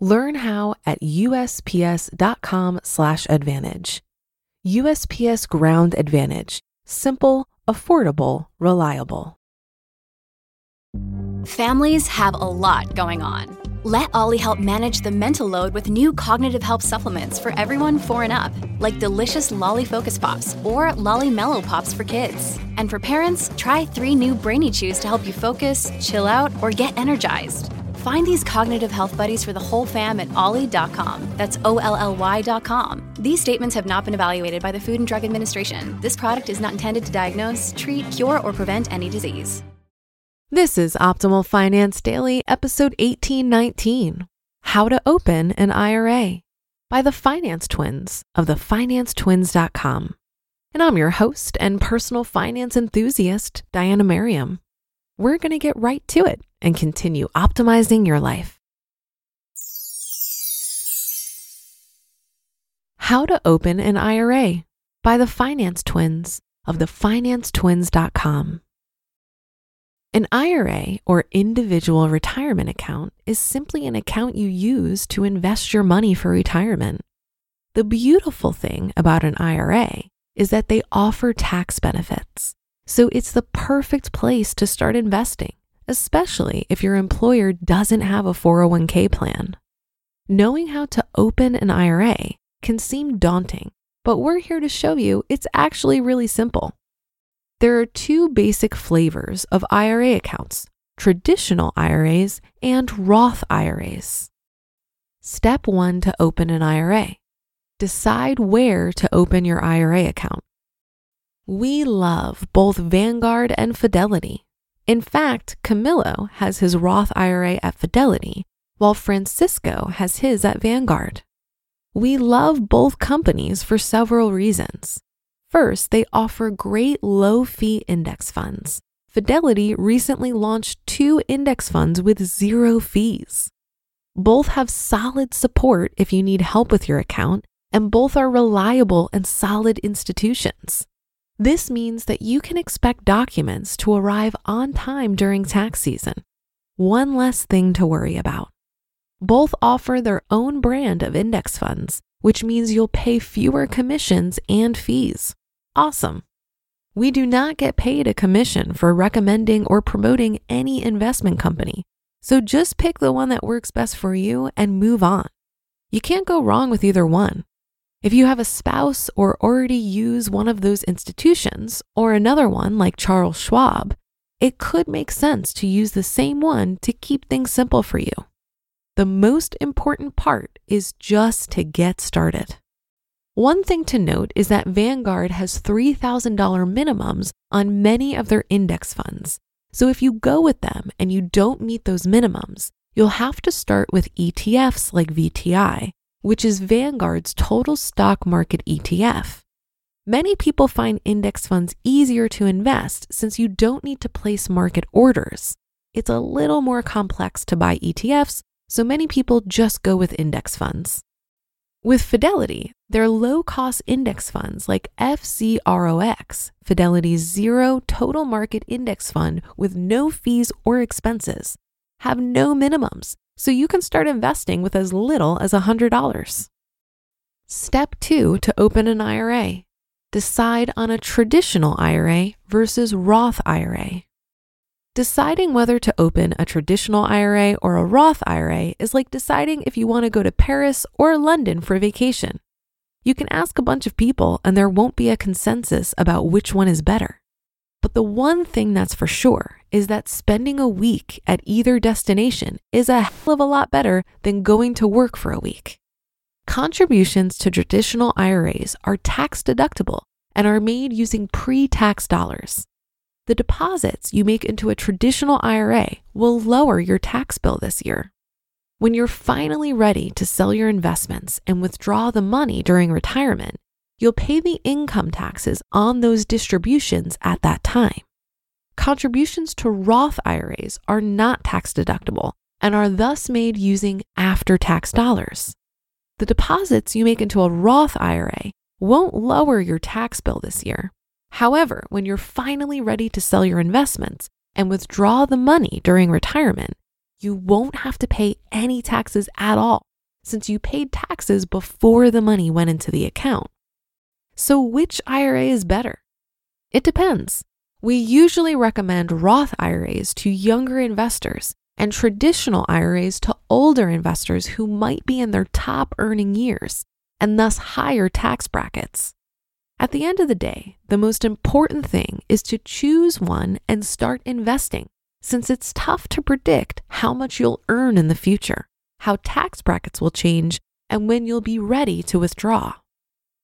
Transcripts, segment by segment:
Learn how at usps.com/advantage. USPS Ground Advantage: simple, affordable, reliable. Families have a lot going on. Let OLLY help manage the mental load with new cognitive help supplements for everyone 4 and up, like delicious Lolly Focus Pops or Lolly Mellow Pops for kids. And for parents, try 3 new Brainy Chews to help you focus, chill out, or get energized. Find these cognitive health buddies for the whole fam at olly.com. That's O L L Y.com. These statements have not been evaluated by the Food and Drug Administration. This product is not intended to diagnose, treat, cure, or prevent any disease. This is Optimal Finance Daily, episode 1819 How to Open an IRA by the Finance Twins of thefinancetwins.com. And I'm your host and personal finance enthusiast, Diania Merriam. We're going to get right to it and continue optimizing your life. How to Open an IRA by the Finance Twins of thefinancetwins.com. An IRA or individual retirement account is simply an account you use to invest your money for retirement. The beautiful thing about an IRA is that they offer tax benefits. So it's the perfect place to start investing, especially if your employer doesn't have a 401k plan. Knowing how to open an IRA can seem daunting, but we're here to show you it's actually really simple. There are two basic flavors of IRA accounts traditional IRAs and Roth IRAs. Step one to open an IRA decide where to open your IRA account. We love both Vanguard and Fidelity. In fact, Camilo has his Roth IRA at Fidelity, while Francisco has his at Vanguard. We love both companies for several reasons. First, they offer great low fee index funds. Fidelity recently launched two index funds with zero fees. Both have solid support if you need help with your account, and both are reliable and solid institutions. This means that you can expect documents to arrive on time during tax season. One less thing to worry about. Both offer their own brand of index funds, which means you'll pay fewer commissions and fees. Awesome. We do not get paid a commission for recommending or promoting any investment company, so just pick the one that works best for you and move on. You can't go wrong with either one. If you have a spouse or already use one of those institutions or another one like Charles Schwab, it could make sense to use the same one to keep things simple for you. The most important part is just to get started. One thing to note is that Vanguard has $3,000 minimums on many of their index funds. So if you go with them and you don't meet those minimums, you'll have to start with ETFs like VTI, which is Vanguard's total stock market ETF. Many people find index funds easier to invest since you don't need to place market orders. It's a little more complex to buy ETFs, so many people just go with index funds. With Fidelity, their low cost index funds like FZROX, Fidelity's zero total market index fund with no fees or expenses, have no minimums, so you can start investing with as little as $100. Step two to open an IRA decide on a traditional IRA versus Roth IRA. Deciding whether to open a traditional IRA or a Roth IRA is like deciding if you want to go to Paris or London for vacation. You can ask a bunch of people and there won't be a consensus about which one is better. But the one thing that's for sure is that spending a week at either destination is a hell of a lot better than going to work for a week. Contributions to traditional IRAs are tax deductible and are made using pre tax dollars the deposits you make into a traditional IRA will lower your tax bill this year. When you're finally ready to sell your investments and withdraw the money during retirement, you'll pay the income taxes on those distributions at that time. Contributions to Roth IRAs are not tax deductible and are thus made using after tax dollars. The deposits you make into a Roth IRA won't lower your tax bill this year. However, when you're finally ready to sell your investments and withdraw the money during retirement, you won't have to pay any taxes at all since you paid taxes before the money went into the account. So, which IRA is better? It depends. We usually recommend Roth IRAs to younger investors and traditional IRAs to older investors who might be in their top earning years and thus higher tax brackets. At the end of the day, the most important thing is to choose one and start investing, since it's tough to predict how much you'll earn in the future, how tax brackets will change, and when you'll be ready to withdraw.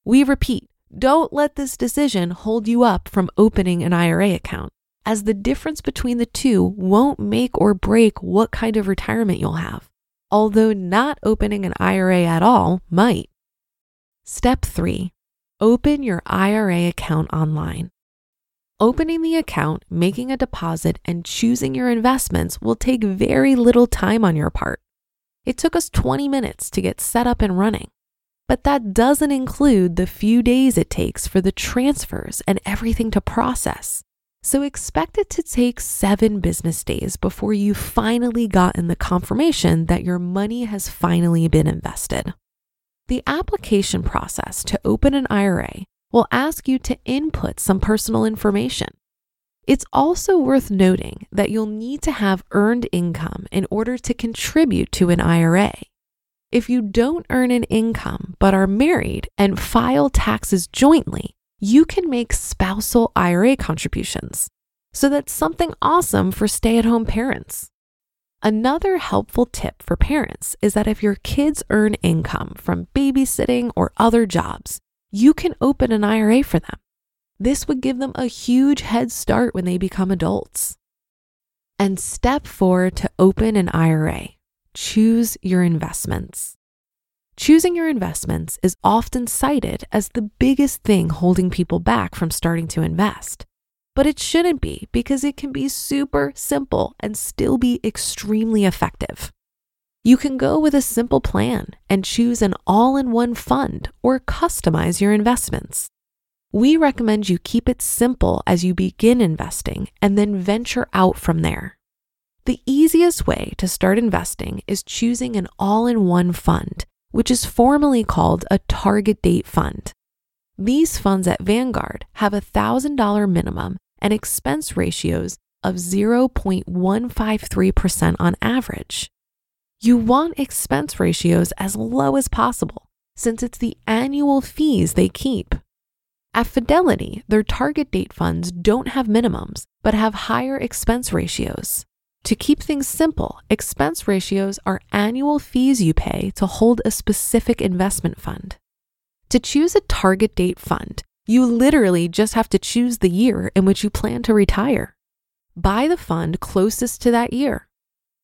We repeat, don't let this decision hold you up from opening an IRA account, as the difference between the two won't make or break what kind of retirement you'll have, although not opening an IRA at all might. Step 3 Open your IRA account online. Opening the account, making a deposit, and choosing your investments will take very little time on your part. It took us 20 minutes to get set up and running. But that doesn't include the few days it takes for the transfers and everything to process. So expect it to take seven business days before you've finally gotten the confirmation that your money has finally been invested. The application process to open an IRA will ask you to input some personal information. It's also worth noting that you'll need to have earned income in order to contribute to an IRA. If you don't earn an income but are married and file taxes jointly, you can make spousal IRA contributions. So that's something awesome for stay at home parents. Another helpful tip for parents is that if your kids earn income from babysitting or other jobs, you can open an IRA for them. This would give them a huge head start when they become adults. And step four to open an IRA choose your investments. Choosing your investments is often cited as the biggest thing holding people back from starting to invest. But it shouldn't be because it can be super simple and still be extremely effective. You can go with a simple plan and choose an all in one fund or customize your investments. We recommend you keep it simple as you begin investing and then venture out from there. The easiest way to start investing is choosing an all in one fund, which is formally called a target date fund. These funds at Vanguard have a $1,000 minimum and expense ratios of 0.153% on average. You want expense ratios as low as possible since it's the annual fees they keep. At Fidelity, their target date funds don't have minimums but have higher expense ratios. To keep things simple, expense ratios are annual fees you pay to hold a specific investment fund. To choose a target date fund, you literally just have to choose the year in which you plan to retire. Buy the fund closest to that year.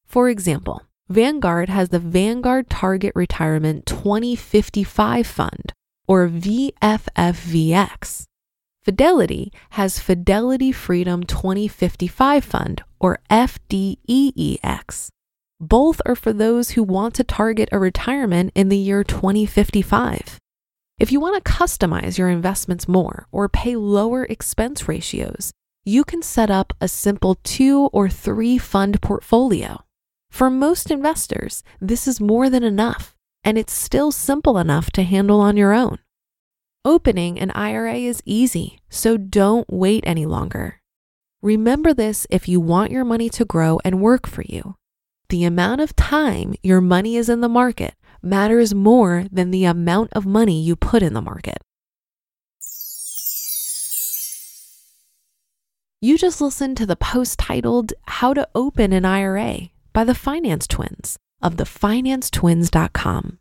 For example, Vanguard has the Vanguard Target Retirement 2055 Fund, or VFFVX. Fidelity has Fidelity Freedom 2055 Fund, or FDEEX. Both are for those who want to target a retirement in the year 2055. If you want to customize your investments more or pay lower expense ratios, you can set up a simple two or three fund portfolio. For most investors, this is more than enough, and it's still simple enough to handle on your own. Opening an IRA is easy, so don't wait any longer. Remember this if you want your money to grow and work for you. The amount of time your money is in the market matters more than the amount of money you put in the market. You just listened to the post titled How to Open an IRA by the Finance Twins of thefinancetwins.com.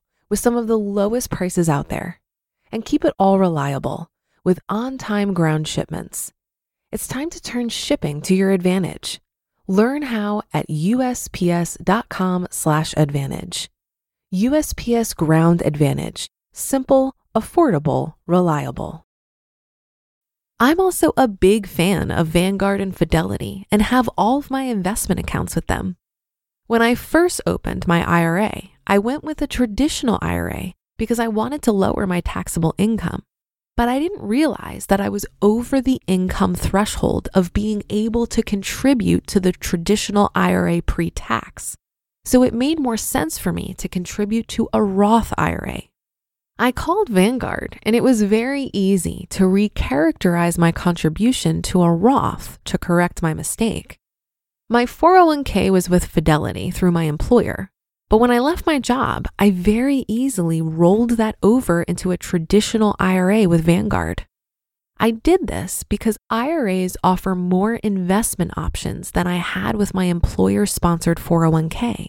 with some of the lowest prices out there. And keep it all reliable with on time ground shipments. It's time to turn shipping to your advantage. Learn how at USPS.com/slash advantage. USPS Ground Advantage. Simple, affordable, reliable. I'm also a big fan of Vanguard and Fidelity and have all of my investment accounts with them. When I first opened my IRA, I went with a traditional IRA because I wanted to lower my taxable income. But I didn't realize that I was over the income threshold of being able to contribute to the traditional IRA pre tax. So it made more sense for me to contribute to a Roth IRA. I called Vanguard and it was very easy to recharacterize my contribution to a Roth to correct my mistake. My 401k was with Fidelity through my employer, but when I left my job, I very easily rolled that over into a traditional IRA with Vanguard. I did this because IRAs offer more investment options than I had with my employer sponsored 401k.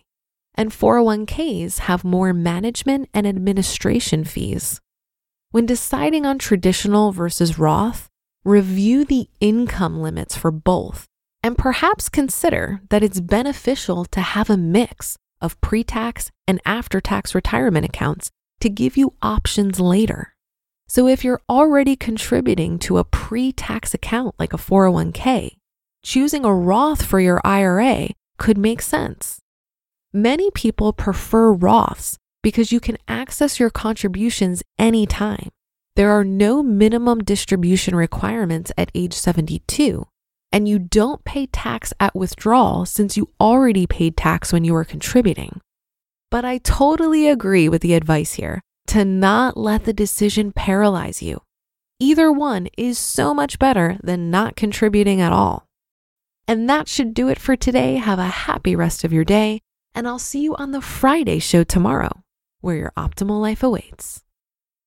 And 401ks have more management and administration fees. When deciding on traditional versus Roth, review the income limits for both and perhaps consider that it's beneficial to have a mix of pre tax and after tax retirement accounts to give you options later. So if you're already contributing to a pre tax account like a 401k, choosing a Roth for your IRA could make sense. Many people prefer Roths because you can access your contributions anytime. There are no minimum distribution requirements at age 72, and you don't pay tax at withdrawal since you already paid tax when you were contributing. But I totally agree with the advice here to not let the decision paralyze you. Either one is so much better than not contributing at all. And that should do it for today. Have a happy rest of your day, and I'll see you on the Friday show tomorrow, where your optimal life awaits.